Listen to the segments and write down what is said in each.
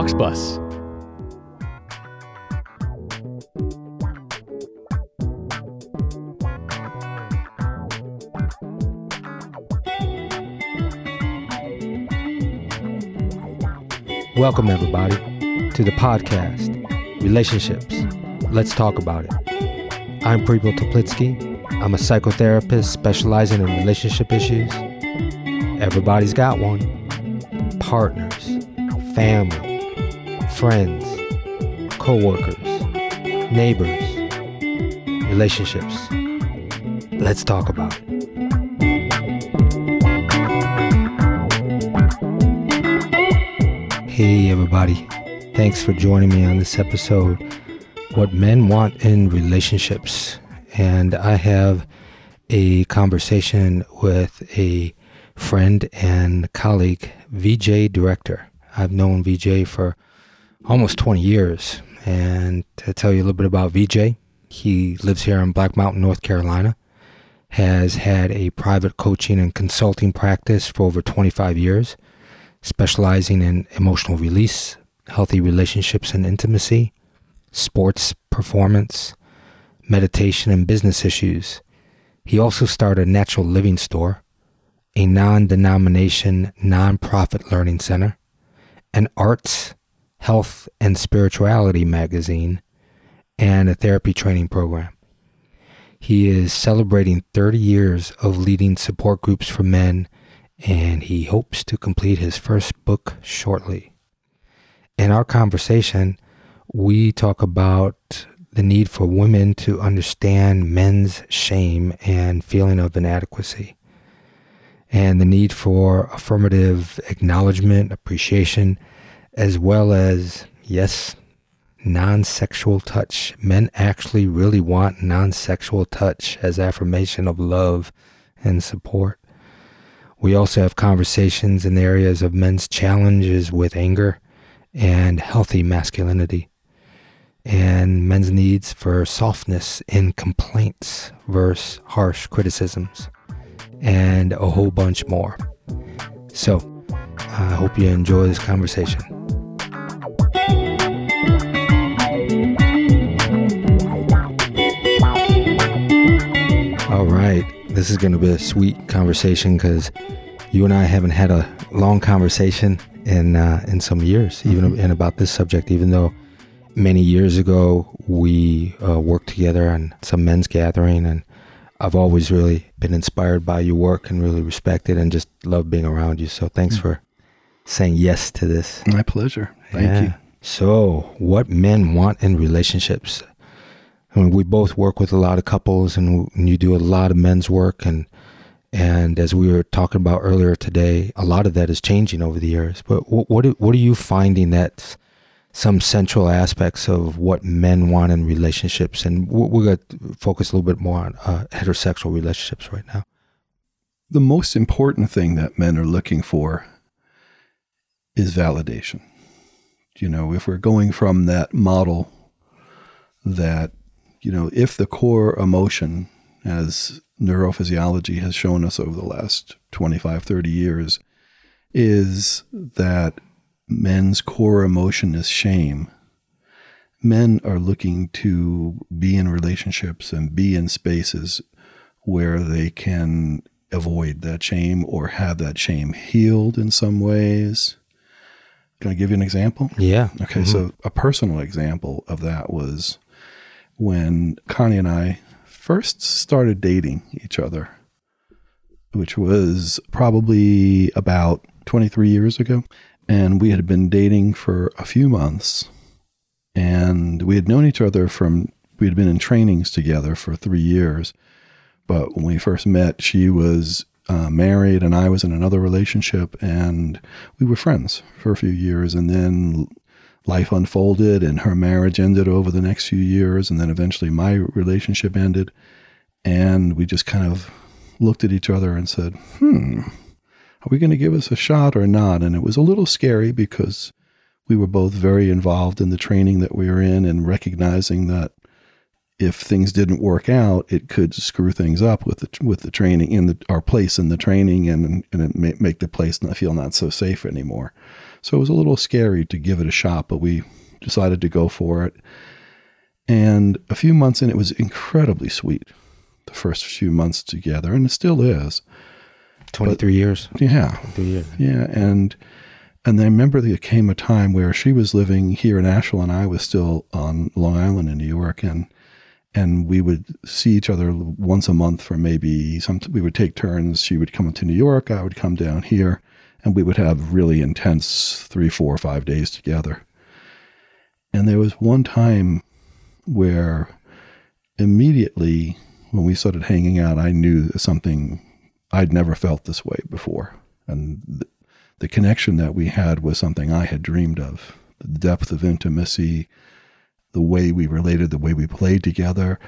Bus. Welcome, everybody, to the podcast, Relationships. Let's talk about it. I'm Preble Toplitsky. I'm a psychotherapist specializing in relationship issues. Everybody's got one partners, family, friends, co workers, neighbors, relationships. Let's talk about it. Hey, everybody. Thanks for joining me on this episode What Men Want in Relationships. And I have a conversation with a friend and colleague, VJ Director. I've known VJ for almost 20 years. And to tell you a little bit about VJ, he lives here in Black Mountain, North Carolina, has had a private coaching and consulting practice for over 25 years specializing in emotional release, healthy relationships and intimacy, sports performance, meditation, and business issues. He also started a natural living store, a non denomination non profit learning center, an arts, health, and spirituality magazine, and a therapy training program. He is celebrating 30 years of leading support groups for men and he hopes to complete his first book shortly. In our conversation, we talk about the need for women to understand men's shame and feeling of inadequacy, and the need for affirmative acknowledgement, appreciation, as well as, yes, non sexual touch. Men actually really want non sexual touch as affirmation of love and support. We also have conversations in the areas of men's challenges with anger and healthy masculinity, and men's needs for softness in complaints versus harsh criticisms, and a whole bunch more. So, I hope you enjoy this conversation. All right this is going to be a sweet conversation because you and I haven't had a long conversation in uh, in some years, even mm-hmm. and about this subject. Even though many years ago we uh, worked together on some men's gathering, and I've always really been inspired by your work and really respected and just love being around you. So thanks mm-hmm. for saying yes to this. My pleasure. Thank yeah. you. So, what men want in relationships? I mean, we both work with a lot of couples, and, and you do a lot of men's work, and and as we were talking about earlier today, a lot of that is changing over the years. But what what, what are you finding that some central aspects of what men want in relationships? And we're going to focus a little bit more on uh, heterosexual relationships right now. The most important thing that men are looking for is validation. You know, if we're going from that model that you know, if the core emotion, as neurophysiology has shown us over the last 25, 30 years, is that men's core emotion is shame, men are looking to be in relationships and be in spaces where they can avoid that shame or have that shame healed in some ways. Can I give you an example? Yeah. Okay. Mm-hmm. So, a personal example of that was when Connie and I first started dating each other, which was probably about 23 years ago. And we had been dating for a few months. And we had known each other from, we had been in trainings together for three years. But when we first met, she was uh, married and I was in another relationship. And we were friends for a few years. And then life unfolded and her marriage ended over the next few years. And then eventually my relationship ended. And we just kind of looked at each other and said, hmm, are we going to give us a shot or not? And it was a little scary because we were both very involved in the training that we were in and recognizing that if things didn't work out, it could screw things up with the with the training in the our place in the training and and it may make the place not feel not so safe anymore. So it was a little scary to give it a shot, but we decided to go for it. And a few months in, it was incredibly sweet. The first few months together, and it still is. Twenty three years. Yeah, years. yeah, and and I remember there came a time where she was living here in Asheville, and I was still on Long Island in New York, and and we would see each other once a month for maybe some. We would take turns. She would come to New York. I would come down here, and we would have really intense three, four, five days together. And there was one time where immediately when we started hanging out, I knew something I'd never felt this way before, and the, the connection that we had was something I had dreamed of. The depth of intimacy the way we related, the way we played together,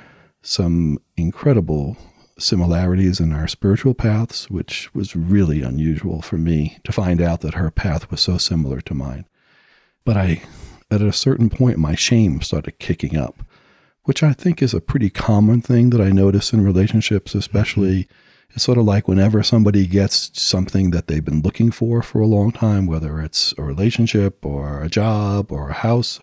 some incredible similarities in our spiritual paths, which was really unusual for me to find out that her path was so similar to mine. But I, at a certain point, my shame started kicking up, which I think is a pretty common thing that I notice in relationships, mm-hmm. especially. It's sort of like whenever somebody gets something that they've been looking for for a long time, whether it's a relationship or a job or a house,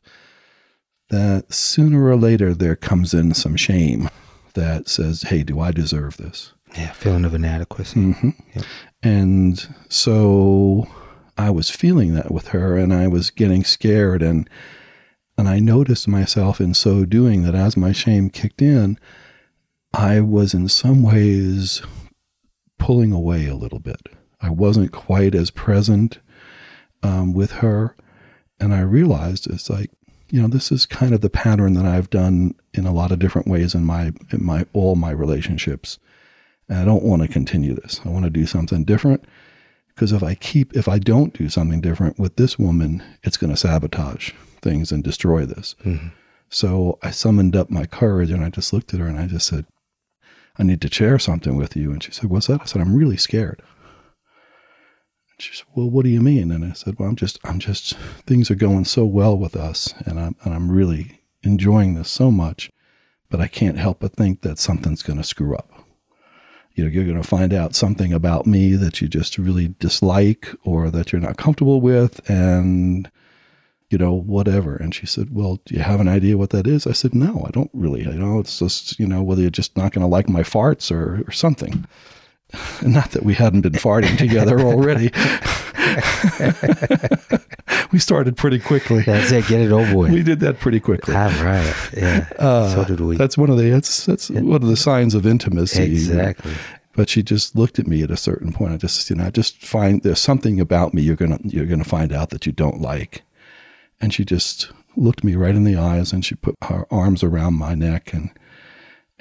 that sooner or later there comes in some shame that says, hey, do I deserve this? Yeah, feeling of inadequacy. Mm-hmm. Yep. And so I was feeling that with her and I was getting scared and and I noticed myself in so doing that as my shame kicked in, I was in some ways pulling away a little bit. I wasn't quite as present um, with her. And I realized it's like, you know, this is kind of the pattern that I've done in a lot of different ways in my in my all my relationships. And I don't want to continue this. I want to do something different because if I keep if I don't do something different with this woman, it's going to sabotage things and destroy this. Mm-hmm. So I summoned up my courage and I just looked at her and I just said, I need to share something with you. And she said, What's that? I said, I'm really scared. She said, "Well, what do you mean?" And I said, "Well, I'm just, I'm just, things are going so well with us, and I'm, and I'm really enjoying this so much, but I can't help but think that something's going to screw up. You know, you're going to find out something about me that you just really dislike or that you're not comfortable with, and you know, whatever." And she said, "Well, do you have an idea what that is?" I said, "No, I don't really. You know, it's just, you know, whether you're just not going to like my farts or, or something." Not that we hadn't been farting together already. we started pretty quickly. That's it. Get it over with. We did that pretty quickly. All right. Yeah. Uh, so did we. That's one of the that's that's yeah. one of the signs of intimacy. Exactly. But she just looked at me at a certain point. I just you know I just find there's something about me you're gonna you're gonna find out that you don't like, and she just looked me right in the eyes and she put her arms around my neck and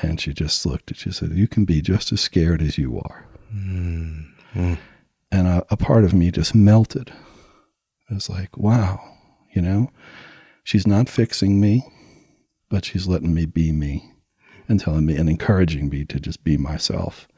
and she just looked and said, You can be just as scared as you are. Mm-hmm. And a, a, part of me just melted. It was like, wow, you know, she's not fixing me, but she's letting me be me and telling me and encouraging me to just be myself.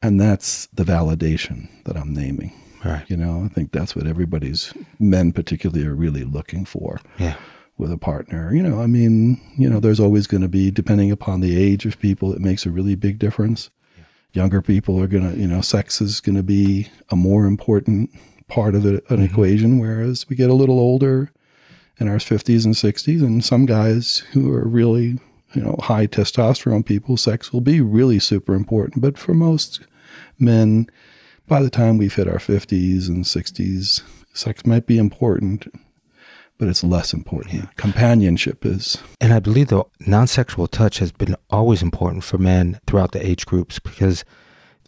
And that's the validation that I'm naming. Right. You know, I think that's what everybody's men particularly are really looking for. Yeah with a partner. You know, I mean, you know, there's always going to be, depending upon the age of people, it makes a really big difference. Yeah. Younger people are going to, you know, sex is going to be a more important part of it, an mm-hmm. equation, whereas we get a little older in our 50s and 60s, and some guys who are really, you know, high testosterone people, sex will be really super important. But for most men, by the time we've hit our 50s and 60s, sex might be important but it's less important. Yeah. Companionship is. And I believe the non sexual touch has been always important for men throughout the age groups because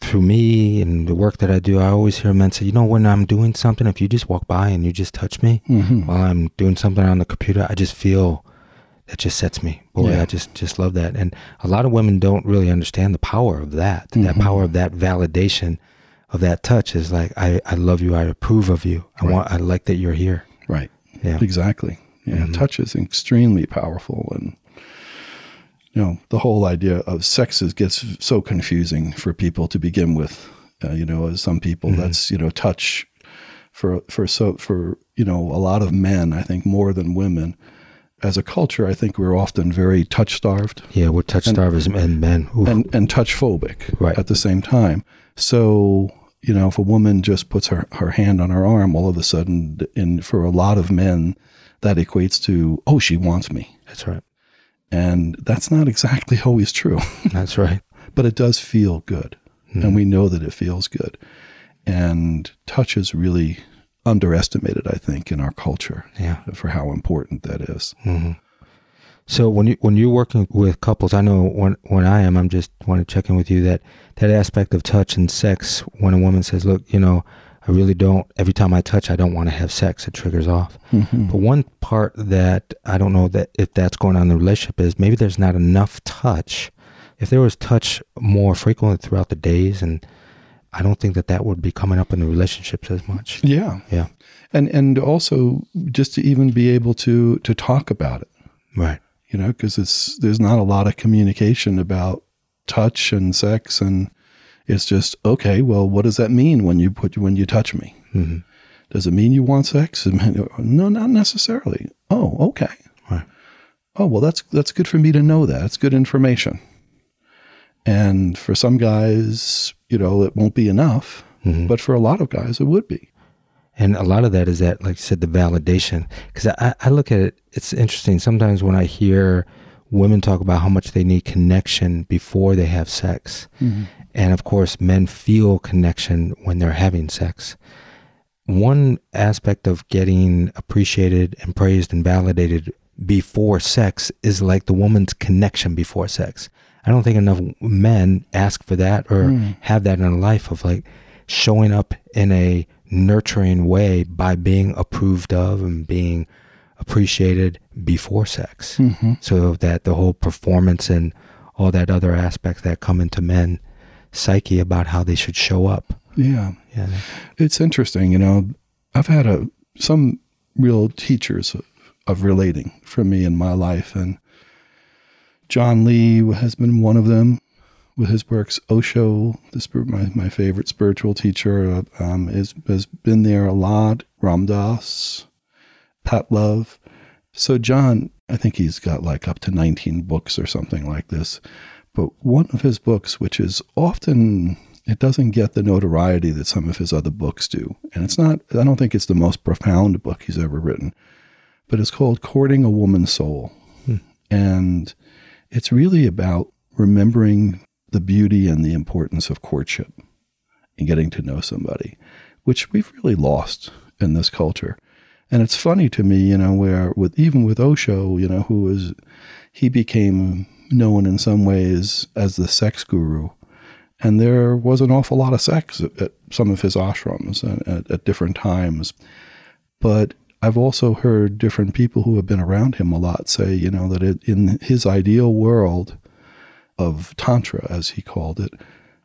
through me and the work that I do, I always hear men say, you know, when I'm doing something, if you just walk by and you just touch me mm-hmm. while I'm doing something on the computer, I just feel that just sets me. Boy, yeah. I just just love that. And a lot of women don't really understand the power of that. Mm-hmm. That power of that validation of that touch is like, I, I love you, I approve of you. I right. want I like that you're here. Right. Yeah. Exactly. Yeah. Mm-hmm. Touch is extremely powerful. And, you know, the whole idea of sexes gets so confusing for people to begin with. Uh, you know, as some people, mm-hmm. that's, you know, touch for, for, so, for, you know, a lot of men, I think more than women, as a culture, I think we're often very touch starved Yeah, we're touch starved as men. men. Oof. and, and touch phobic Right. at the same time. So, you know, if a woman just puts her, her hand on her arm, all of a sudden, in for a lot of men, that equates to, oh, she wants me. That's right. And that's not exactly always true, That's right. but it does feel good. Hmm. And we know that it feels good. And touch is really underestimated, I think, in our culture Yeah. for how important that is. Mm-hmm. So when you when you're working with couples, I know when when I am, I'm just want to check in with you that that aspect of touch and sex. When a woman says, "Look, you know, I really don't. Every time I touch, I don't want to have sex. It triggers off." Mm-hmm. But one part that I don't know that if that's going on in the relationship is maybe there's not enough touch. If there was touch more frequently throughout the days, and I don't think that that would be coming up in the relationships as much. Yeah. Yeah. And and also just to even be able to to talk about it. Right. You know, because it's there's not a lot of communication about touch and sex, and it's just okay. Well, what does that mean when you put when you touch me? hmm Does it mean you want sex? No, not necessarily. Oh, okay. Right. Oh, well, that's that's good for me to know that. It's good information. And for some guys, you know, it won't be enough, Mhm. but for a lot of guys, it would be. And a lot of that is that, like you said, the validation. Because I, I look at it, it's interesting. Sometimes when I hear women talk about how much they need connection before they have sex, mm-hmm. and of course, men feel connection when they're having sex. One aspect of getting appreciated and praised and validated before sex is like the woman's connection before sex. I don't think enough men ask for that or mm. have that in their life of like showing up in a nurturing way by being approved of and being appreciated before sex. Mm-hmm. So that the whole performance and all that other aspects that come into men psyche about how they should show up. Yeah. Yeah. It's interesting, you know. I've had a some real teachers of, of relating for me in my life, and John Lee has been one of them with his works. Osho, my my favorite spiritual teacher, um, is has been there a lot. Ram Dass, Pat Love. So John, I think he's got like up to nineteen books or something like this. But one of his books, which is often it doesn't get the notoriety that some of his other books do. And it's not, I don't think it's the most profound book he's ever written, but it's called Courting a Woman's Soul. And it's really about remembering the beauty and the importance of courtship and getting to know somebody, which we've really lost in this culture. And it's funny to me, you know, where with even with Osho, you know, who was he became known in some ways as the sex guru and there was an awful lot of sex at, some of his ashrams at, at different times. But I've also heard different people who have been around him a lot say, you know, that it, in his ideal world of Tantra, as he called it,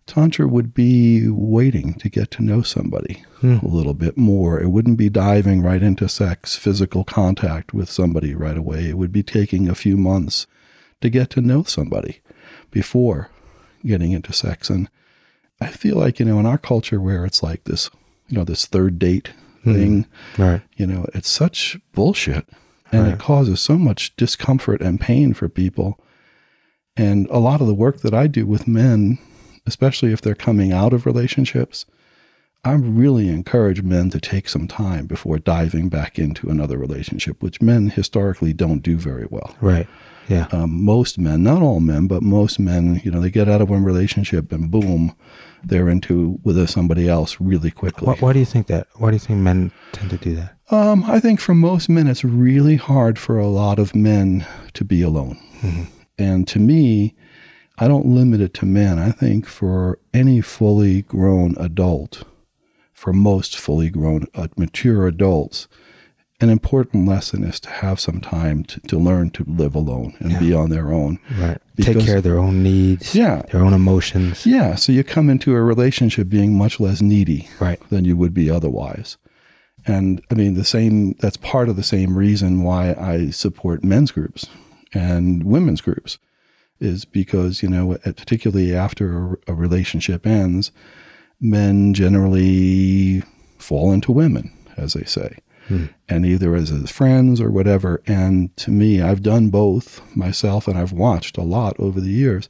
Tantra would be waiting to get to know somebody hmm. a little bit more. It wouldn't be diving right into sex, physical contact with somebody right away. It would be taking a few months to get to know somebody before getting into sex. And I feel like, you know, in our culture where it's like this, you know, this third date hmm. thing, Right. you know, it's such bullshit. And Right. it causes so much discomfort and pain for people. And a lot of the work that I do with men, especially if they're coming out of relationships, I really encourage men to take some time before diving back into another relationship, which men historically don't do very well Right. Yeah. um, most men, not all men, but most men, you know, they get out of one relationship and boom, they're into with somebody else really quickly. Why, why do you think that? Why do you think men tend to do that? Um, I think for most men, it's really hard for a lot of men to be alone. And to me, I don't limit it to men. I think for any fully grown adult, for most fully grown, uh, mature adults, an important lesson is to have some time to, to learn to live alone and be on their own. Right. Take care of their own needs. Yeah. Their own emotions. Yeah, so you come into a relationship being much less needy Right. than you would be otherwise. And I mean, the same, that's part of the same reason why I support men's groups and women's groups is because, you know, particularly after a, relationship ends, men generally fall into women, as they say. Hmm. and either as, as friends or whatever. And to me, I've done both myself and I've watched a lot over the years.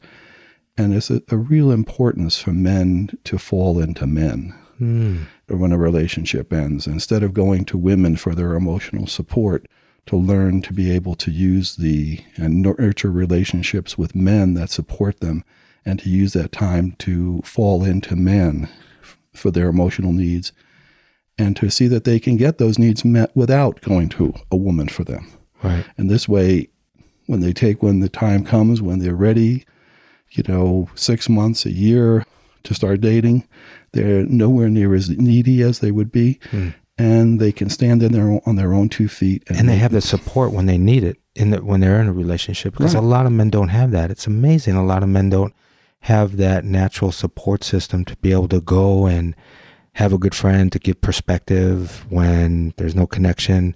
And it's a, a real importance for men to fall into men hmm. when a relationship ends. Instead of going to women for their emotional support, to learn to be able to use the and nurture relationships with men that support them and to use that time to fall into men for their emotional needs and to see that they can get those needs met without going to a woman for them. Right. And this way, when they take, when the time comes, when they're ready, you know, six months, a year to start dating, they're nowhere near as needy as they would be. Hmm. And they can stand in their, on their own two feet. And they have the support when they need it in the, when they're in a relationship because Right. a lot of men don't have that. It's amazing. A lot of men don't have that natural support system to be able to go and have a good friend to give perspective when there's no connection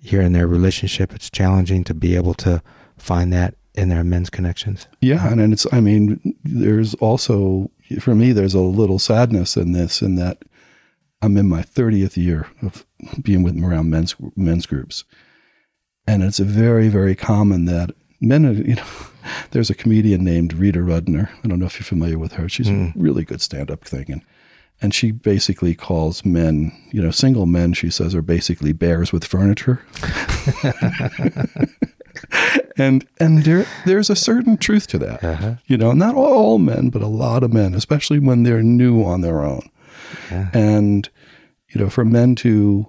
here in their relationship. It's challenging to be able to find that in their men's connections. Yeah, and, and it's I mean, there's also for me there's a little sadness in this in that I'm in my 30th year of being with around men's men's groups. And it's very very common that men are, you know there's a comedian named Rita Rudner. I don't know if you're familiar with her. She's a really good stand-up thing and and she basically calls men, you know, single men, she says, are basically bears with furniture. and and there there's a certain truth to that. Uh-huh. You know, not all men, but a lot of men, especially when they're new on their own. Yeah. And you know, for men to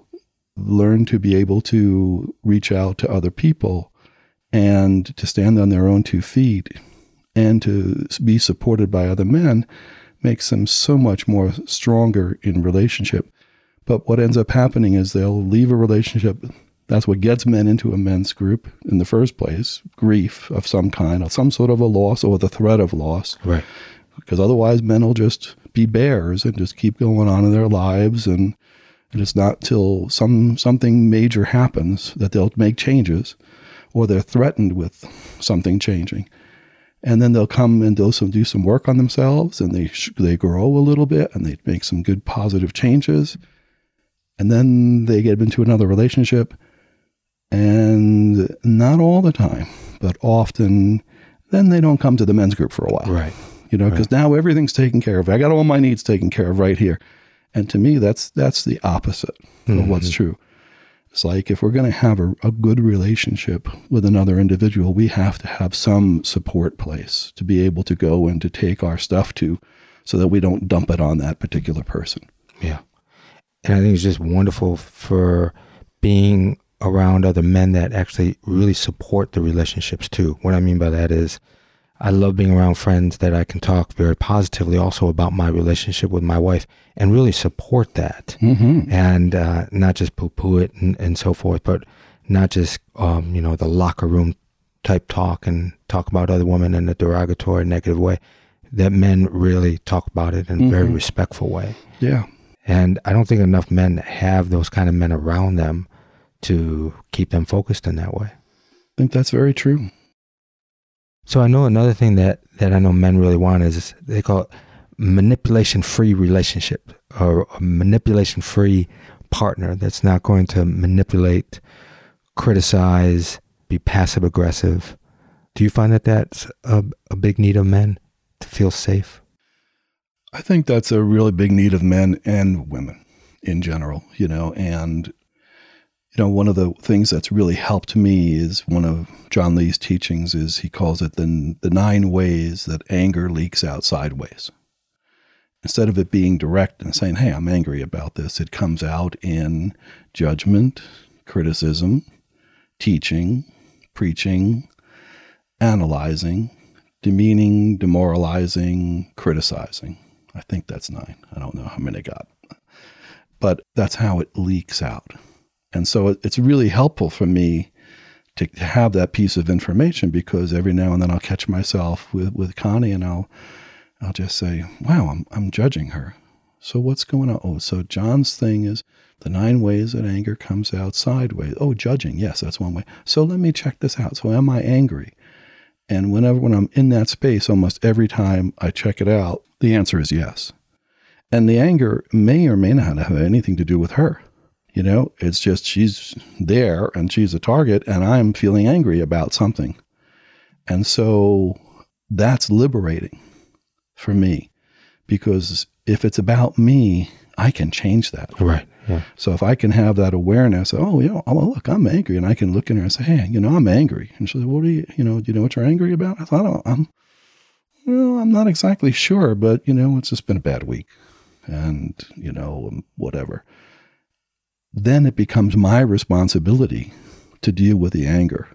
learn to be able to reach out to other people and to stand on their own two feet and to be supported by other men makes them so much more stronger in relationship. But what ends up happening is they'll leave a relationship. That's what gets men into a men's group in the first place grief of some kind, or some sort of a loss or the threat of loss. Right. Because otherwise, men will just be bears and just keep going on in their lives. And, and it's not till some something major happens that they'll make changes or they're threatened with something changing and then they'll come and do some do some work on themselves and they sh- they grow a little bit and they make some good positive changes and then they get into another relationship and not all the time but often then they don't come to the men's group for a while Right. You know because now everything's taken care of i got all my needs taken care of right here and to me that's that's the opposite of what's mm-hmm. true it's like if we're going to have a, a good relationship with another individual, we have to have some support place to be able to go and to take our stuff to so that we don't dump it on that particular person. Yeah. And I think it's just wonderful for being around other men that actually really support the relationships too. What I mean by that is I love being around friends that I can talk very positively also about my relationship with my wife and really support that. Mm-hmm. And uh, not just poo poo it and, and so forth, but not just, um, you know, the locker room type talk and talk about other women in a derogatory, negative way. That men really talk about it in a very respectful way. Yeah. And I don't think enough men have those kind of men around them to keep them focused in that way. I think that's very true. So I know another thing that, that I know men really want is they call it manipulation free relationship or a manipulation free partner that's not going to manipulate, criticize, be passive aggressive. Do you find that that's a, a big need of men to feel safe? I think that's a really big need of men and women in general, you know, and you know, one of the things that's really helped me is one of John Lee's teachings is he calls it the the nine ways that anger leaks out sideways. Instead of it being direct and saying, "Hey, I'm angry about this," it comes out in judgment, criticism, teaching, preaching, analyzing, demeaning, demoralizing, criticizing. I think that's nine. I don't know how many I got. But that's how it leaks out. And so it, it's really helpful for me to have that piece of information because every now and then I'll catch myself with, with Connie and I'll I'll just say, Wow, I'm I'm judging her. So what's going on? Oh, so John's thing is the nine ways that anger comes out sideways. Oh, judging. Yes, that's one way. So let me check this out. So am I angry? And whenever when I'm in that space, almost every time I check it out, the answer is yes. And the anger may or may not have anything to do with her. You know, it's just she's there and she's a target, and I'm feeling angry about something. And so that's liberating for me because if it's about me, I can change that. Right. Yeah. So if I can have that awareness, oh, you know, oh, look, I'm angry, and I can look in her and say, hey, you know, I'm angry. And she said, what are you, you know, do you know what you're angry about? I thought, oh, I'm, well, I'm not exactly sure, but you know, it's just been a bad week, and you know, whatever. Then it becomes my responsibility to deal with the anger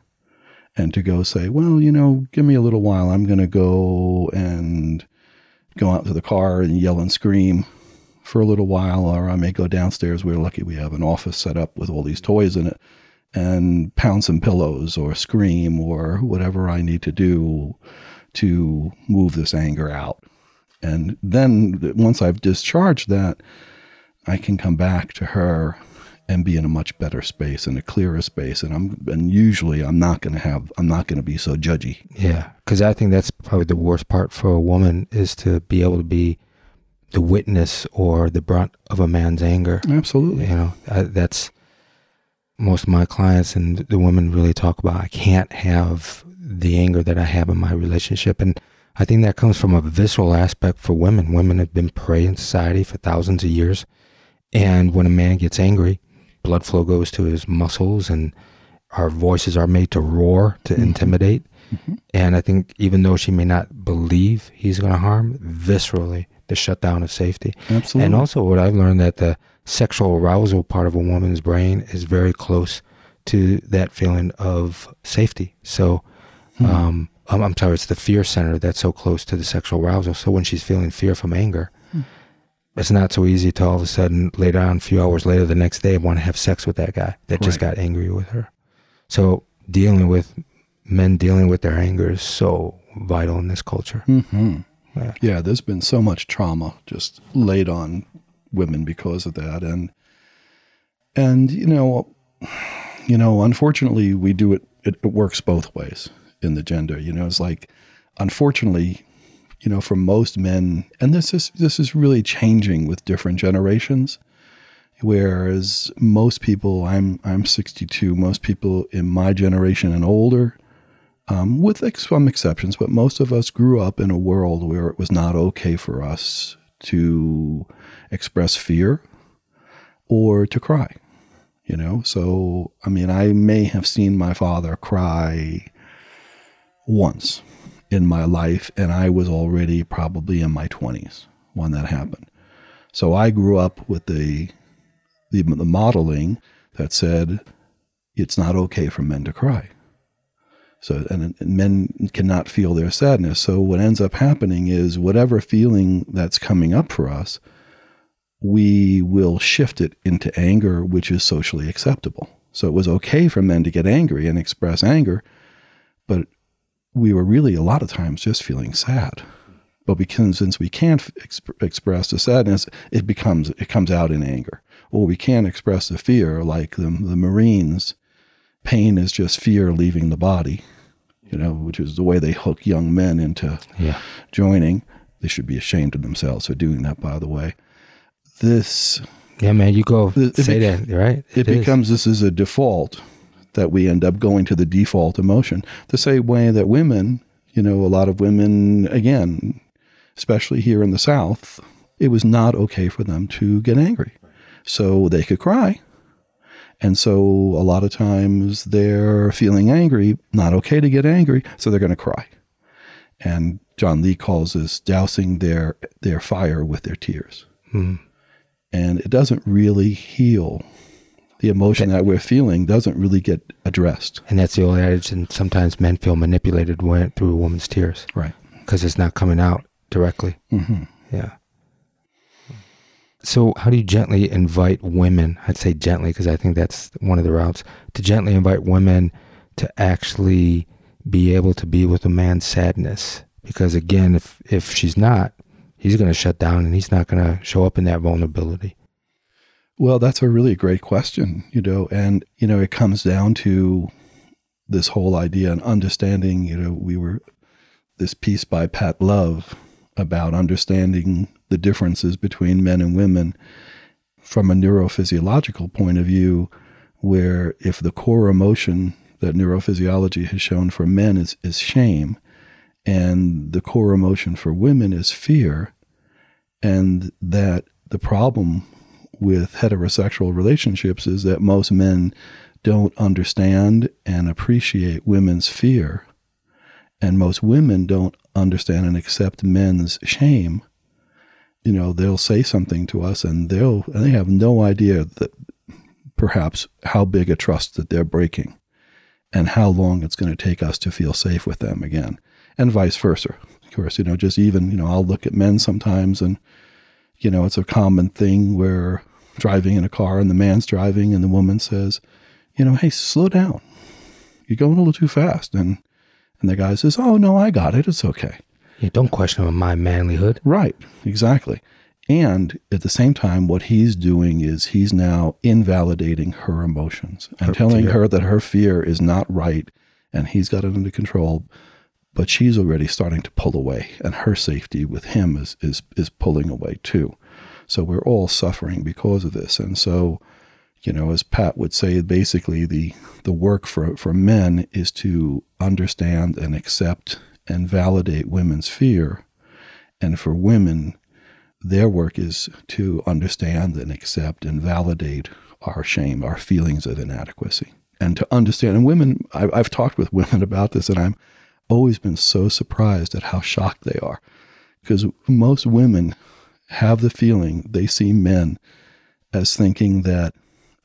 and to go say, well, you know, give me a little while. I'm going to go and go out to the car and yell and scream for a little while, or I may go downstairs. We're lucky we have an office set up with all these toys in it and pound some pillows or scream or whatever I need to do to move this anger out. And then once I've discharged that, I can come back to her and be in a much better space and a clearer space. And i'm and usually i'm not going to have i'm not going to be so judgy. Yeah because i think that's probably the worst part for a woman is to be able to be the witness or the brunt of a man's anger. Absolutely. You know I, that's most of my clients and the women really talk about i can't have the anger that i have in my relationship. And i think that comes from a visceral aspect for women. Women have been prey in society for thousands of years. And when a man gets angry blood flow goes to his muscles and our voices are made to roar to mm-hmm. intimidate mm-hmm. and i think even though she may not believe he's going to harm viscerally the shutdown of safety Absolutely. and also what i've learned that the sexual arousal part of a woman's brain is very close to that feeling of safety so mm-hmm. um, I'm sorry, it's the fear center that's so close to the sexual arousal. So when she's feeling fear from anger, it's not so easy to all of a sudden later on, a few hours later, the next day, want to have sex with that guy that just got angry with her. So dealing with men dealing with their anger is so vital in this culture. Mm-hmm. Yeah. yeah, there's been so much trauma just laid on women because of that, and and you know, you know, unfortunately, we do it. It, it works both ways in the gender. You know, it's like, unfortunately, you know, for most men, and this is this is really changing with different generations. Whereas most people, I'm I'm 62. Most people in my generation and older, um, with some exceptions, but most of us grew up in a world where it was not okay for us to express fear or to cry. You know, so I mean, I may have seen my father cry once in my life, and I was already probably in my 20s when that happened. So I grew up with the, the, the modeling that said it's not okay for men to cry. So, and, and, men cannot feel their sadness. So, what ends up happening is whatever feeling that's coming up for us, we will shift it into anger, which is socially acceptable. So, it was okay for men to get angry and express anger, but we were really a lot of times just feeling sad. But because since we can't exp- express the sadness, it becomes it comes out in anger. Or we can't express the fear, like the, the Marines. Pain is just fear leaving the body, you know, which is the way they hook young men into yeah. joining. They should be ashamed of themselves for doing that, by the way. This, yeah, man, you go say that, right? It, it becomes this is a default that we end up going to the default emotion. The same way that women, you know, a lot of women, again, especially here in the South, it was not okay for them to get angry. So they could cry. And so a lot of times they're feeling angry, not okay to get angry, so they're going to cry. And John Lee calls this dousing their their fire with their tears. Mm. And it doesn't really heal the emotion that, that, we're feeling doesn't really get addressed. And that's the old adage. And sometimes men feel manipulated when, through a woman's tears. Right. Because it's not coming out directly. Mm-hmm. Yeah. So, how do you gently invite women? I'd say gently because I think that's one of the routes to gently invite women to actually be able to be with a man's sadness. Because again, if if she's not, he's going to shut down and he's not going to show up in that vulnerability. Well, that's a really great question, you know, and, you know, it comes down to this whole idea and understanding, you know, we were this piece by Pat Love about understanding the differences between men and women. from a neurophysiological point of view, where if the core emotion that neurophysiology has shown for men is, is shame, and the core emotion for women is fear, and that the problem with heterosexual relationships is that most men don't understand and appreciate women's fear, and most women don't understand and accept men's shame. You know, they'll say something to us, and they'll and they have no idea that perhaps how big a trust that they're breaking, and how long it's going to take us to feel safe with them again, and vice versa. Of course, you know, just even you know, I'll look at men sometimes and you know, it's a common thing where driving in a car and the man's driving and the woman says, you know, hey, slow down. You're going a little too fast. And and the guy says, Oh no, I got it. It's okay. Yeah, don't question my manlyhood. Right, exactly. And at the same time, what he's doing is he's now invalidating her emotions and Her telling fear. her that her fear is not right and he's got it under control. But she's already starting to pull away, and her safety with him is is is pulling away too. So we're all suffering because of this. And so, you know, as Pat would say, basically the the work for for men is to understand and accept and validate women's fear, and for women, their work is to understand and accept and validate our shame, our feelings of inadequacy, and to understand. And women, I, I've talked with women about this, and I'm always been so surprised at how shocked they are, because most women have the feeling they see men as thinking that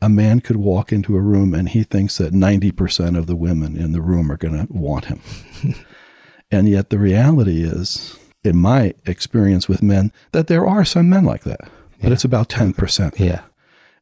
a man could walk into a room and he thinks that 90% of the women in the room are going to want him. and yet the reality is, in my experience with men, that there are some men like that, but Yeah. it's about 10%. Yeah,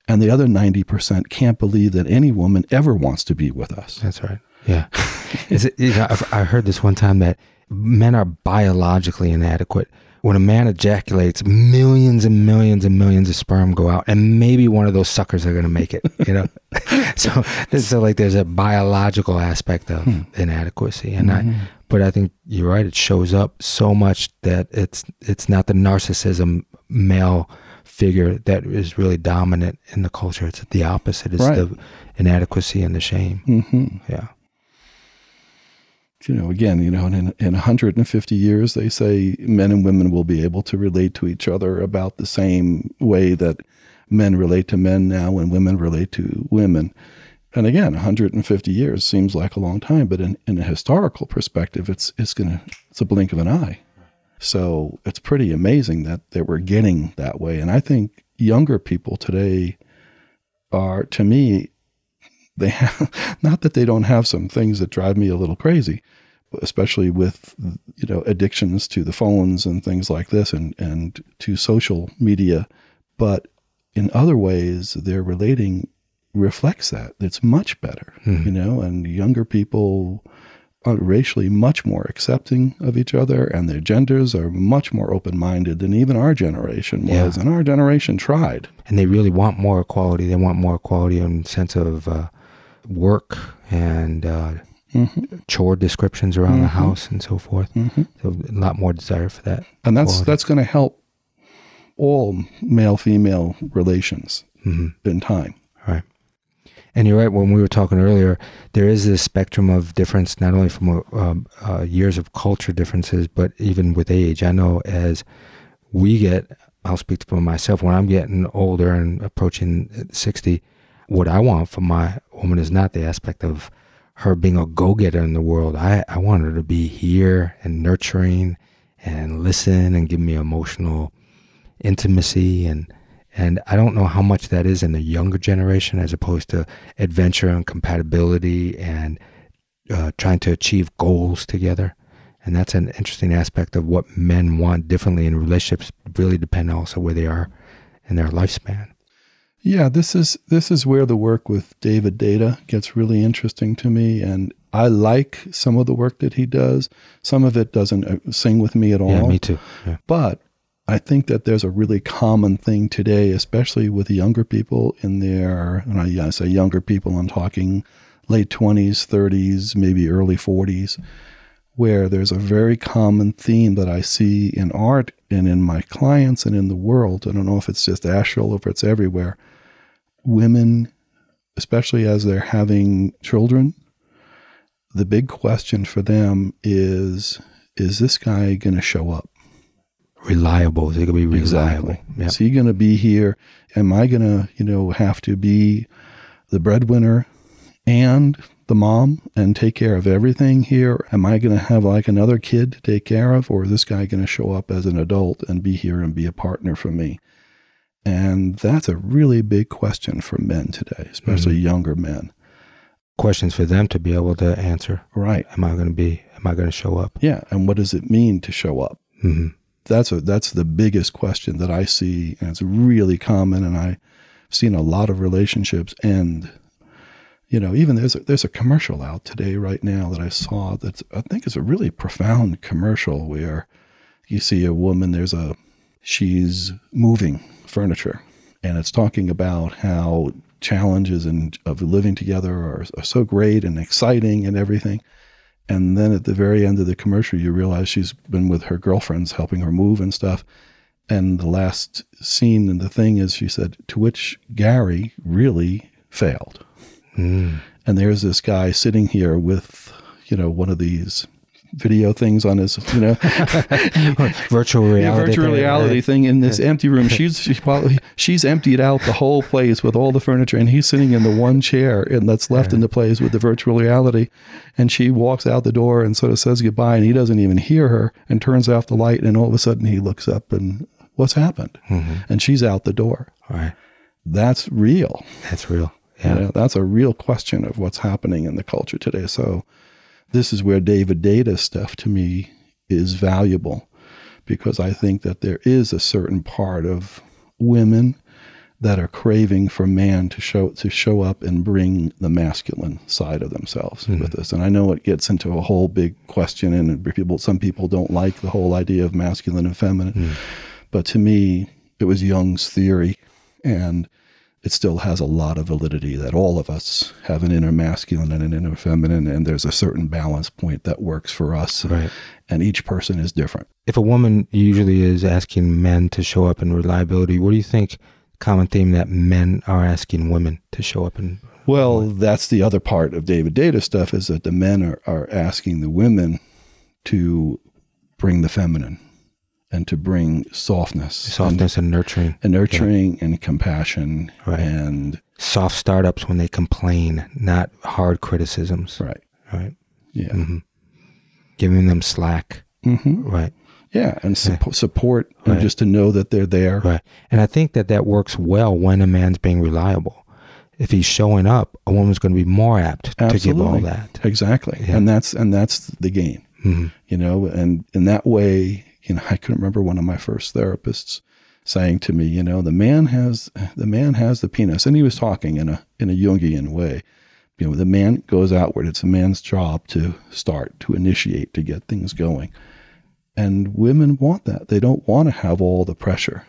And the other 90% can't believe that any woman ever wants to be with us. that's right. Yeah. Is it, you know, I've- I heard this one time that men are biologically inadequate. When a man ejaculates, millions and millions and millions of sperm go out, and maybe one of those suckers are going to make it. You know, so so like there's a biological aspect of inadequacy, and I, but I think you're right. It shows up so much that it's it's not the narcissism male figure that is really dominant in the culture. It's the opposite. It's Right. the inadequacy and the shame. hmm Yeah. You know, again, you know, in, in 150 years, they say men and women will be able to relate to each other about the same way that men relate to men now and women relate to women. And again, 150 years seems like a long time, but in, in a historical perspective, it's it's gonna it's a blink of an eye. So it's pretty amazing that that we're getting that way. And I think younger people today are, to me, they have not that they don't have some things that drive me a little crazy, especially with you know addictions to the phones and things like this and and to social media, but in other ways their relating reflects that. It's much better, you know, and younger people are racially much more accepting of each other and their genders are much more open-minded than even our generation was Yeah. and our generation tried and they really want more equality. They want more equality in the sense of uh, work and uh, chore descriptions around the house and so forth. So a lot more desire for that. and that's equality. that's going to help all male female relations Mm-hmm. in time Right. And you're right. When we were talking earlier, there is this spectrum of difference, not only from uh, uh, years of culture differences, but even with age. I know as we get, I'll speak for myself, when I'm getting older and approaching 60, what I want for my woman is not the aspect of her being a go getter in the world. I, I want her to be here and nurturing and listen and give me emotional intimacy and and I don't know how much that is in the younger generation as opposed to adventure and compatibility and uh, trying to achieve goals together. And that's an interesting aspect of what men want differently in relationships. Really depend also where they are in their lifespan. Yeah, this is this is where the work with David Deida gets really interesting to me, and I like some of the work that he does. Some of it doesn't uh, sing with me at all. Yeah, me too. Yeah. But I think that there's a really common thing today, especially with younger people in their, and I, I say younger people, I'm talking late 20s, 30s, maybe early 40s, where there's a very common theme that I see in art and in my clients and in the world. I don't know if it's just Asheville or if it's everywhere. Women, especially as they're having children, the big question for them is is this guy going to show up? Reliable. Is he going to be reliable? Exactly. Yep. Is he going to be here? Am I going to, you know, have to be the breadwinner and the mom and take care of everything here? Am I going to have like another kid to take care of? Or is this guy going to show up as an adult and be here and be a partner for me? And that's a really big question for men today, especially mm-hmm. younger men. Questions for them to be able to answer. Right. Am I going to be, am I going to show up? Yeah. And what does it mean to show up? Mm-hmm. That's a, that's the biggest question that I see. And it's really common. And I've seen a lot of relationships end you know, even there's a, there's a commercial out today right now that I saw that I think is a really profound commercial where you see a woman. There's a she's moving furniture, and it's talking about how challenges and of living together are, are so great and exciting and everything. And then at the very end of the commercial, you realize she's been with her girlfriends helping her move and stuff. And the last scene and the thing is, she said, to which Gary really failed Mm. And there's this guy sitting here with, you know, one of these video things on his, you know, virtual reality, yeah, virtual thing, reality right? thing in this empty room. She's she's, probably, she's emptied out the whole place with all the furniture, and he's sitting in the one chair and that's left in the place with the virtual reality. And she walks out the door and sort of says goodbye, and he doesn't even hear her, and turns off the light, and all of a sudden he looks up and what's happened? Mm-hmm. And she's out the door. Right. That's real. That's real. Yeah. You know, that's a real question of what's happening in the culture today. So this is where David Deida stuff to me is valuable because I think that there is a certain part of women that are craving for man to show to show up and bring the masculine side of themselves mm-hmm. with us. And I know it gets into a whole big question and people some people don't like the whole idea of masculine and feminine. Mm-hmm. But to me, it was Jung's theory and it still has a lot of validity that all of us have an inner masculine and an inner feminine, and there's a certain balance point that works for us. Right. And each person is different. If a woman usually is asking men to show up in reliability, what do you think? Common theme that men are asking women to show up in. Well, that's the other part of David Deida stuff is that the men are, are asking the women to bring the feminine and to bring softness, softness and, and nurturing, and nurturing yeah. and compassion, right. and soft startups when they complain, not hard criticisms, right, right, yeah, mm-hmm. giving them slack, mm-hmm. right, yeah, and su- yeah. support, right. and just to know that they're there, right, and I think that that works well when a man's being reliable. If he's showing up, a woman's going to be more apt Absolutely. to give all that. Exactly, yeah. and that's and that's the game, mm-hmm. you know, and in that way you know, I can remember one of my first therapists saying to me, you know, the man has the man has the penis, and he was talking in a in a Jungian way. You know, the man goes outward. It's a man's job to start, to initiate, to get things going. And women want that. They don't want to have all the pressure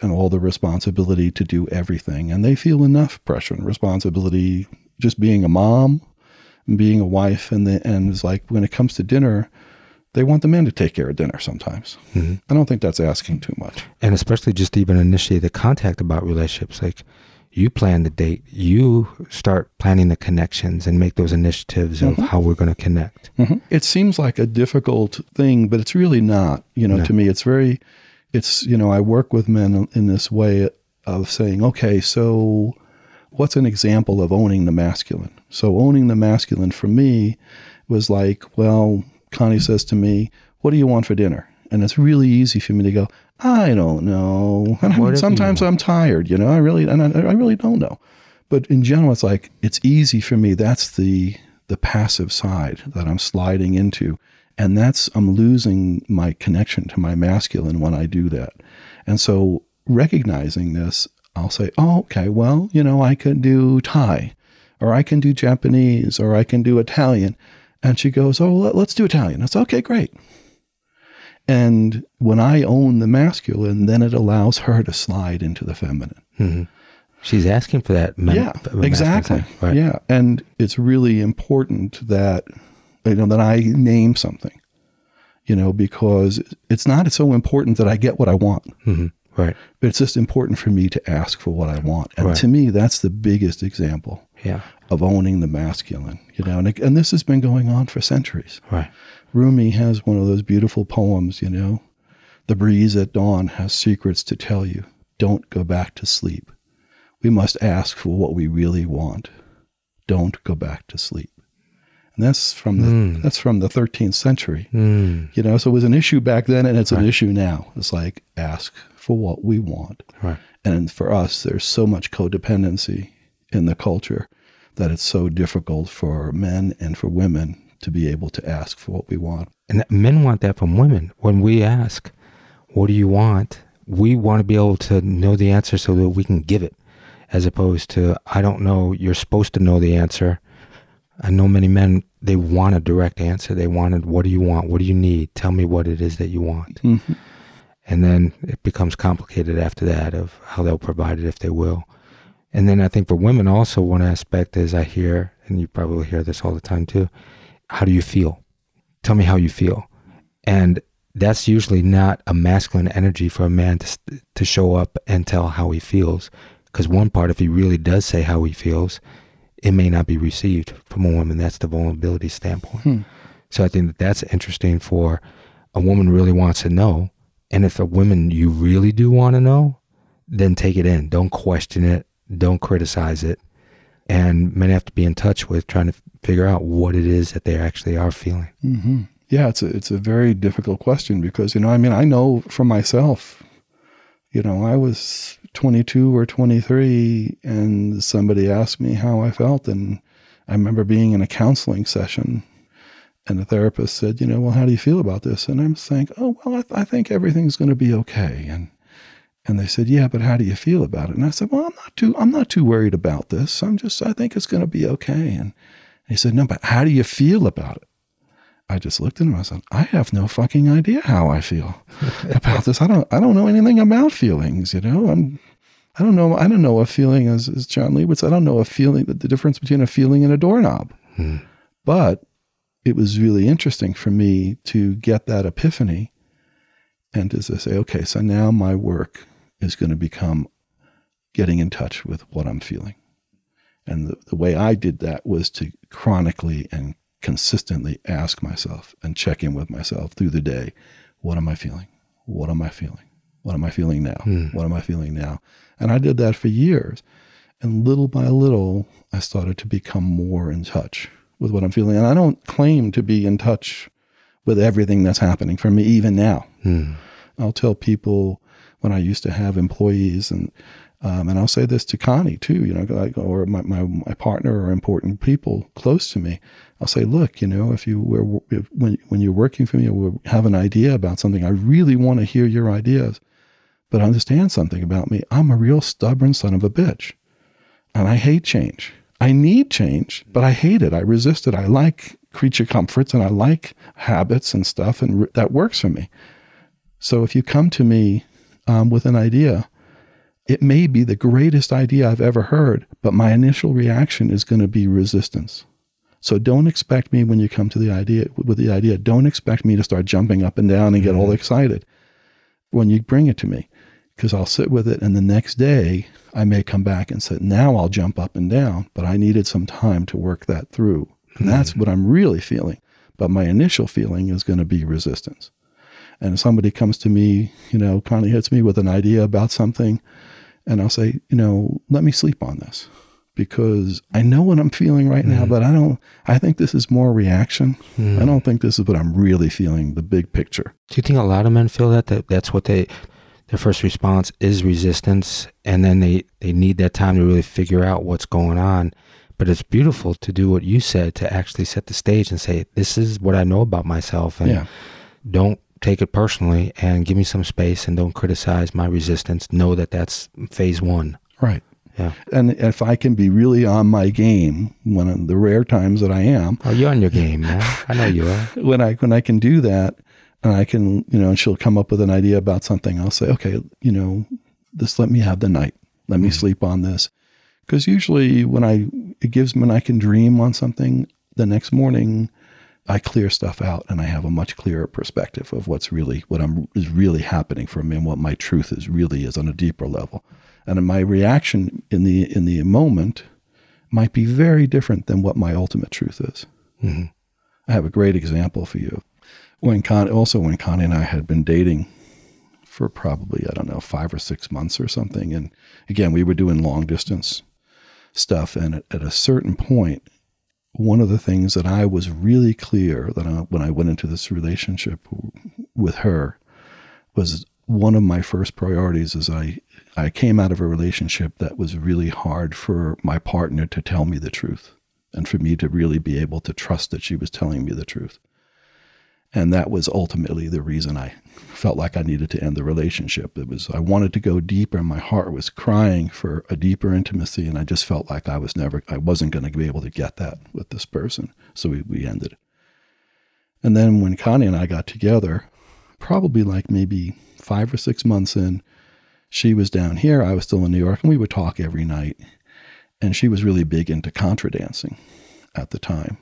and all the responsibility to do everything. And they feel enough pressure and responsibility just being a mom, being a wife, and the, and it's like when it comes to dinner, they want the men to take care of dinner sometimes. Mm-hmm. I don't think that's asking too much. And especially just even initiate the contact about relationships. Like you plan the date, you start planning the connections and make those initiatives mm-hmm. of how we're going to connect. Mm-hmm. It seems like a difficult thing, but it's really not. You know, no. to me, it's very, it's, you know, I work with men in this way of saying, okay, so what's an example of owning the masculine? So owning the masculine for me was like, well, Connie says to me, What do you want for dinner? And it's really easy for me to go, I don't know. And I mean, sometimes I'm tired, you know, I really, and I, I really don't know. But in general, it's like, it's easy for me. That's the, the passive side that I'm sliding into. And that's, I'm losing my connection to my masculine when I do that. And so recognizing this, I'll say, oh, okay, well, you know, I could do Thai or I can do Japanese or I can do Italian. And she goes, Oh, let's do Italian. I said, Okay, great. And when I own the masculine, then it allows her to slide into the feminine. Mm-hmm. She's asking for that. yeah, exactly. Right. Yeah. And it's really important that you know, that I name something, you know, because it's not so important that I get what I want. hmm Right. But it's just important for me to ask for what I want. And Right. to me, that's the biggest example Yeah. Of owning the masculine, you know, and, and this has been going on for centuries. Right. Rumi has one of those beautiful poems, you know. The breeze at dawn has secrets to tell you. Don't go back to sleep. We must ask for what we really want. Don't go back to sleep. And that's from the Mm. that's from the 13th century. Mm. You know, so it was an issue back then and it's an issue now. It's like ask for what we want. Right. And for us, there's so much codependency in the culture that it's so difficult for men and for women to be able to ask for what we want. And men want that from women. When we ask, what do you want? We want to be able to know the answer so that we can give it, as opposed to, I don't know, you're supposed to know the answer. I know many men, they want a direct answer. They wanted, what do you want? What do you need? Tell me what it is that you want. Mm-hmm. And then it becomes complicated after that of how they'll provide it if they will. And then I think for women also one aspect is I hear, and you probably hear this all the time too, how do you feel? Tell me how you feel. And that's usually not a masculine energy for a man to, to show up and tell how he feels. Because one part, if he really does say how he feels, it may not be received from a woman. That's the vulnerability standpoint. Hmm. So I think that that's interesting for a woman really wants to know. And if a woman you really do want to know, then take it in. Don't question it. Don't criticize it. And men have to be in touch with trying to figure out what it is that they actually are feeling. hmm Yeah, it's a it's a very difficult question because you know, I mean, I know for myself, you know, I was 22 or 23, and somebody asked me how I felt, and I remember being in a counseling session, and the therapist said, you know, well, how do you feel about this? And I'm saying, oh, well, I, th- I think everything's going to be okay, and and they said, yeah, but how do you feel about it? And I said, well, I'm not too I'm not too worried about this. I'm just I think it's going to be okay. And he said, no, but how do you feel about it? I just looked at him. I said, I have no fucking idea how I feel about this. I don't. I don't know anything about feelings. You know, I'm. I don't know. I don't know a feeling as, as John Lee would say. I don't know a feeling. The, the difference between a feeling and a doorknob. Hmm. But it was really interesting for me to get that epiphany, and to say, okay, so now my work is going to become getting in touch with what I'm feeling. And the, the way I did that was to chronically and consistently ask myself and check in with myself through the day what am I feeling? What am I feeling? What am I feeling now? Hmm. What am I feeling now? And I did that for years. And little by little, I started to become more in touch with what I'm feeling. And I don't claim to be in touch with everything that's happening for me, even now. Hmm. I'll tell people when I used to have employees, and um, and I'll say this to Connie too, you know, like, or my, my, my partner or important people close to me. I'll say, look, you know, if you were if, when when you're working for me or have an idea about something, I really want to hear your ideas, but understand something about me. I'm a real stubborn son of a bitch, and I hate change. I need change, but I hate it. I resist it. I like creature comforts and I like habits and stuff, and r- that works for me. So if you come to me um, with an idea, it may be the greatest idea I've ever heard, but my initial reaction is going to be resistance. So don't expect me when you come to the idea with the idea. Don't expect me to start jumping up and down and get all excited when you bring it to me, because I'll sit with it, and the next day I may come back and say, "Now I'll jump up and down," but I needed some time to work that through, and that's what I'm really feeling. But my initial feeling is going to be resistance and if somebody comes to me, you know, kind of hits me with an idea about something, and I'll say, you know, let me sleep on this because I know what I'm feeling right now, mm. but I don't, I think this is more reaction. Mm. I don't think this is what I'm really feeling, the big picture. Do you think a lot of men feel that, that that's what they, their first response is resistance, and then they, they need that time to really figure out what's going on. But it's beautiful to do what you said to actually set the stage and say, this is what I know about myself. And Yeah. don't take it personally and give me some space and don't criticize my resistance. Know that that's phase one. Right. Yeah. And if I can be really on my game, one of the rare times that I am, Oh, you're on your game, man. I know you are. when I when I can do that, and I can, you know, and she'll come up with an idea about something, I'll say, okay, you know, just let me have the night. Let me mm. sleep on this, because usually when I it gives me when I can dream on something, the next morning, I clear stuff out and I have a much clearer perspective of what's really what I'm is really happening for me and what my truth is really is on a deeper level. And my reaction in the in the moment might be very different than what my ultimate truth is. Mm-hmm. I have a great example for you. When Con, also when Connie and I had been dating for probably I don't know five or six months or something, and again we were doing long distance stuff, and at, at a certain point, one of the things that I was really clear that I, when I went into this relationship with her was one of my first priorities is I I came out of a relationship that was really hard for my partner to tell me the truth and for me to really be able to trust that she was telling me the truth. And that was ultimately the reason I felt like I needed to end the relationship. It was I wanted to go deeper. and My heart was crying for a deeper intimacy, and I just felt like I was never, I wasn't going to be able to get that with this person. So we, we ended. And then when Connie and I got together, probably like maybe five or six months in, she was down here, I was still in New York, and we would talk every night. And she was really big into contra dancing at the time.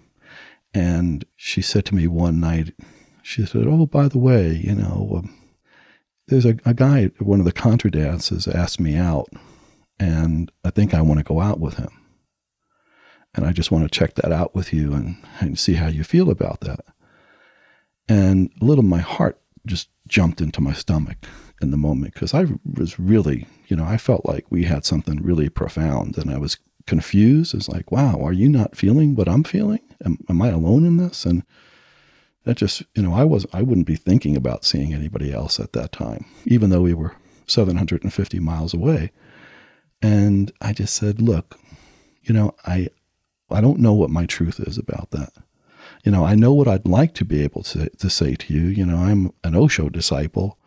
And she said to me one night, she said, "Oh, by the way, you know, um, there's a, a guy one of the contra dances asked me out, and I think I want to go out with him. And I just want to check that out with you and, and see how you feel about that." And a little my heart just jumped into my stomach in the moment because I was really, you know, I felt like we had something really profound, and I was confused. It's like, wow, are you not feeling what I'm feeling? Am, am I alone in this? And that just you know i was i wouldn't be thinking about seeing anybody else at that time even though we were 750 miles away. And i just said look you know i i don't know what my truth is about that. You know i know what i'd like to be able to, to say to you. You know i'm an osho disciple.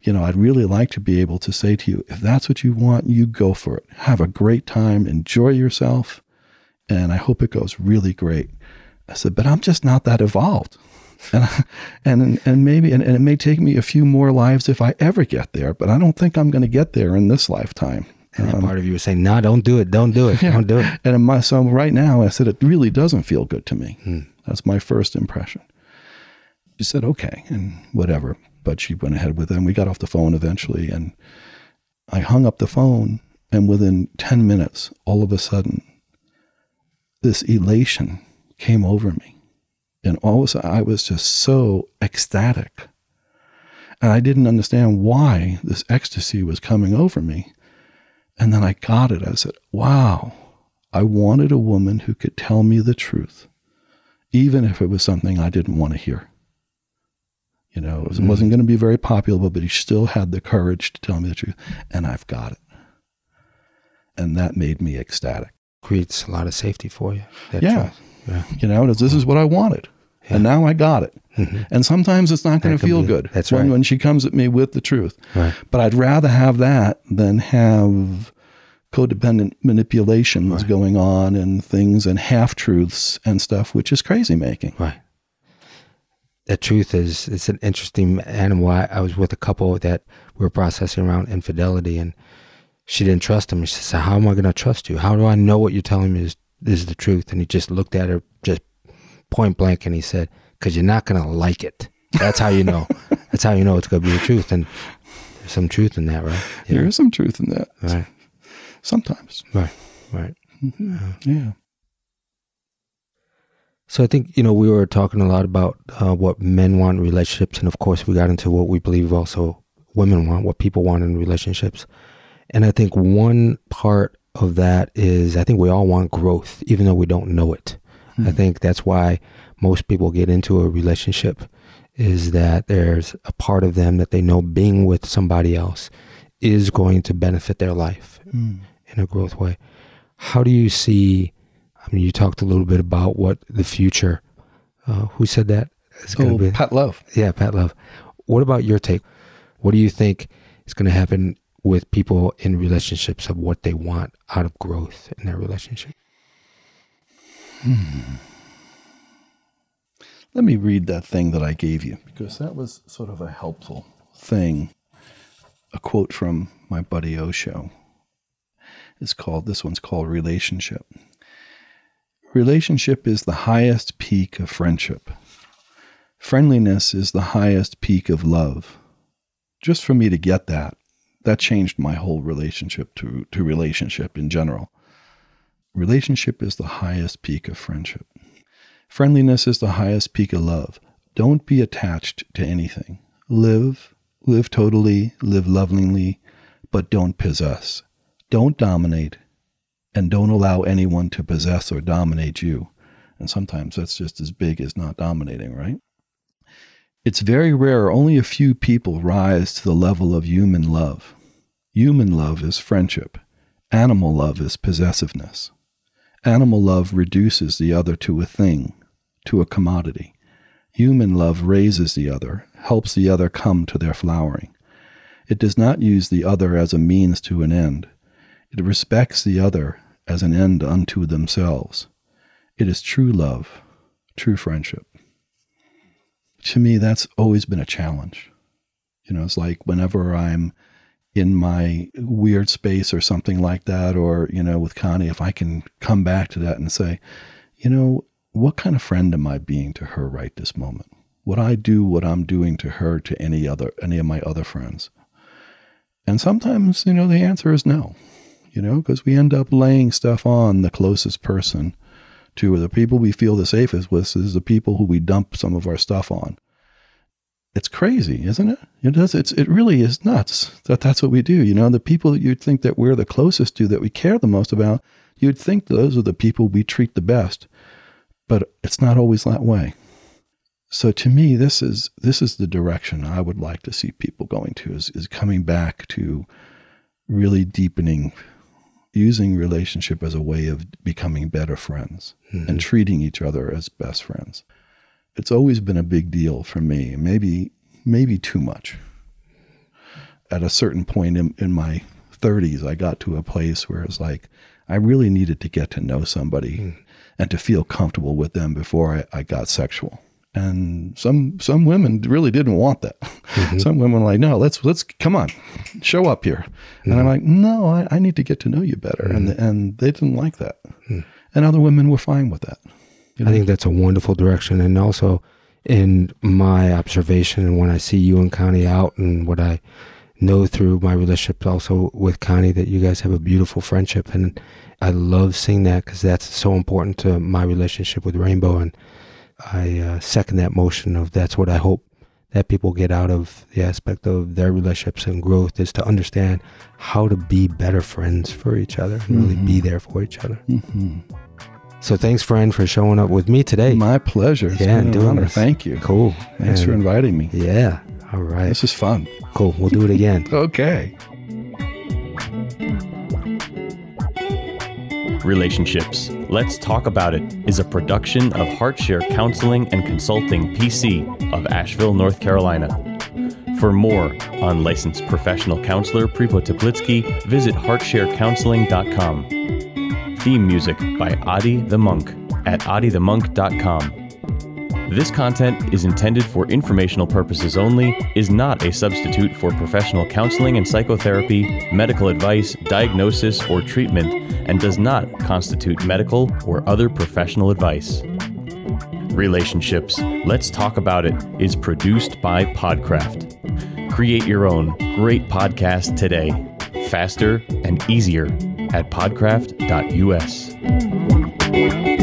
You know i'd really like to be able to say to you if that's what you want you go for it. Have a great time. Enjoy yourself. And i hope it goes really great. I said but i'm just not that evolved and and and maybe and, and, it may take me a few more lives if I ever get there, but I don't think I'm going to get there in this lifetime. And um, part of you was saying, "No, nah, don't do it, don't do it, yeah. don't do it." And my, so right now, I said it really doesn't feel good to me. Hmm. That's my first impression. She said, "Okay," and whatever. But she went ahead with it, and we got off the phone eventually. And I hung up the phone, and within ten minutes, all of a sudden, this elation came over me and all of a sudden, I was just so ecstatic. And I didn't understand why this ecstasy was coming over me. And then I got it. I said, wow, I wanted a woman who could tell me the truth, even if it was something I didn't want to hear. You know, it, mm-hmm. wasn't going to be very popular, but he still had the courage to tell me the truth. And I've got it. And that made me ecstatic. Creates a lot of safety for you. Yeah. yeah. You know, this is what I wanted. Yeah. And now I got it. Mm-hmm. And sometimes it's not going to feel be, good. That's when, right. When she comes at me with the truth. Right. But I'd rather have that than have codependent manipulations right. going on and things and half truths and stuff, which is crazy making. Right. The truth is, it's an interesting animal. I, I was with a couple that we were processing around infidelity, and she didn't trust him. She said, "How am I going to trust you? How do I know what you're telling me is is the truth?" And he just looked at her, just point blank and he said, because you're not going to like it. That's how you know. That's how you know it's going to be the truth. And there's some truth in that, right? Yeah. There is some truth in that. Right. Sometimes. Right. Right. Mm-hmm. Yeah. So I think, you know, we were talking a lot about uh, what men want in relationships. And of course, we got into what we believe also women want, what people want in relationships. And I think one part of that is I think we all want growth, even though we don't know it. Mm-hmm. I think that's why most people get into a relationship is that there's a part of them that they know being with somebody else is going to benefit their life mm. in a growth way. How do you see? I mean, you talked a little bit about what the future. Uh, who said that? Is oh, be, Pat Love. Yeah, Pat Love. What about your take? What do you think is going to happen with people in relationships of what they want out of growth in their relationship? Hmm. Let me read that thing that I gave you because that was sort of a helpful thing. A quote from my buddy Osho. It's called, this one's called Relationship. Relationship is the highest peak of friendship. Friendliness is the highest peak of love. Just for me to get that, that changed my whole relationship to, to relationship in general. Relationship is the highest peak of friendship. Friendliness is the highest peak of love. Don't be attached to anything. Live, live totally, live lovingly, but don't possess. Don't dominate, and don't allow anyone to possess or dominate you. And sometimes that's just as big as not dominating, right? It's very rare, only a few people rise to the level of human love. Human love is friendship, animal love is possessiveness. Animal love reduces the other to a thing, to a commodity. Human love raises the other, helps the other come to their flowering. It does not use the other as a means to an end. It respects the other as an end unto themselves. It is true love, true friendship to me, that's always been a challenge. You know, it's like whenever I'm in my weird space or something like that, or, you know, with Connie, if I can come back to that and say, you know, what kind of friend am I being to her right this moment? Would I do what I'm doing to her to any other any of my other friends? And sometimes, you know, the answer is no. You know, because we end up laying stuff on the closest person to the people we feel the safest with is the people who we dump some of our stuff on. It's crazy, isn't it? It does. It's it really is nuts that that's what we do. You know, the people that you'd think that we're the closest to, that we care the most about, you'd think those are the people we treat the best, but it's not always that way. So to me, this is this is the direction I would like to see people going to is is coming back to really deepening using relationship as a way of becoming better friends mm-hmm. and treating each other as best friends. It's always been a big deal for me, maybe maybe too much. At a certain point in, in my 30s, I got to a place where it's like I really needed to get to know somebody mm. and to feel comfortable with them before I, I got sexual and some some women really didn't want that. Mm-hmm. Some women were like, no, let's let's come on, show up here. Mm-hmm. And I'm mm-hmm. like, no, I, I, need to get to know you better. Mm-hmm. And and they didn't like that. Mm. And other women were fine with that. Know? I think that's a wonderful direction. And also, in my observation, and when I see you and Connie out, and what I know through my relationship also with Connie, that you guys have a beautiful friendship, and I love seeing that because that's so important to my relationship with Rainbow and I uh, second that motion of that's what I hope that people get out of the aspect of their relationships and growth is to understand how to be better friends for each other and mm-hmm. really be mm-hmm. there for each other. Mm-hmm. So thanks, friend, for showing up with me today. My pleasure. It's yeah, doing this. Thank you. Cool. Thanks and for inviting me. Yeah. All right. This is fun. Cool. We'll do it again. okay. Relationships. Let's Talk About It is a production of HeartShare Counseling and Consulting PC of Asheville, North Carolina. For more on licensed professional counselor Prepo Teplitsky, visit heartsharecounseling.com. Theme music by Adi the Monk at adithemonk.com. This content is intended for informational purposes only, is not a substitute for professional counseling and psychotherapy, medical advice, diagnosis, or treatment, and does not constitute medical or other professional advice. Relationships, Let's Talk About It is produced by Podcraft. Create your own great podcast today, faster and easier at podcraft.us.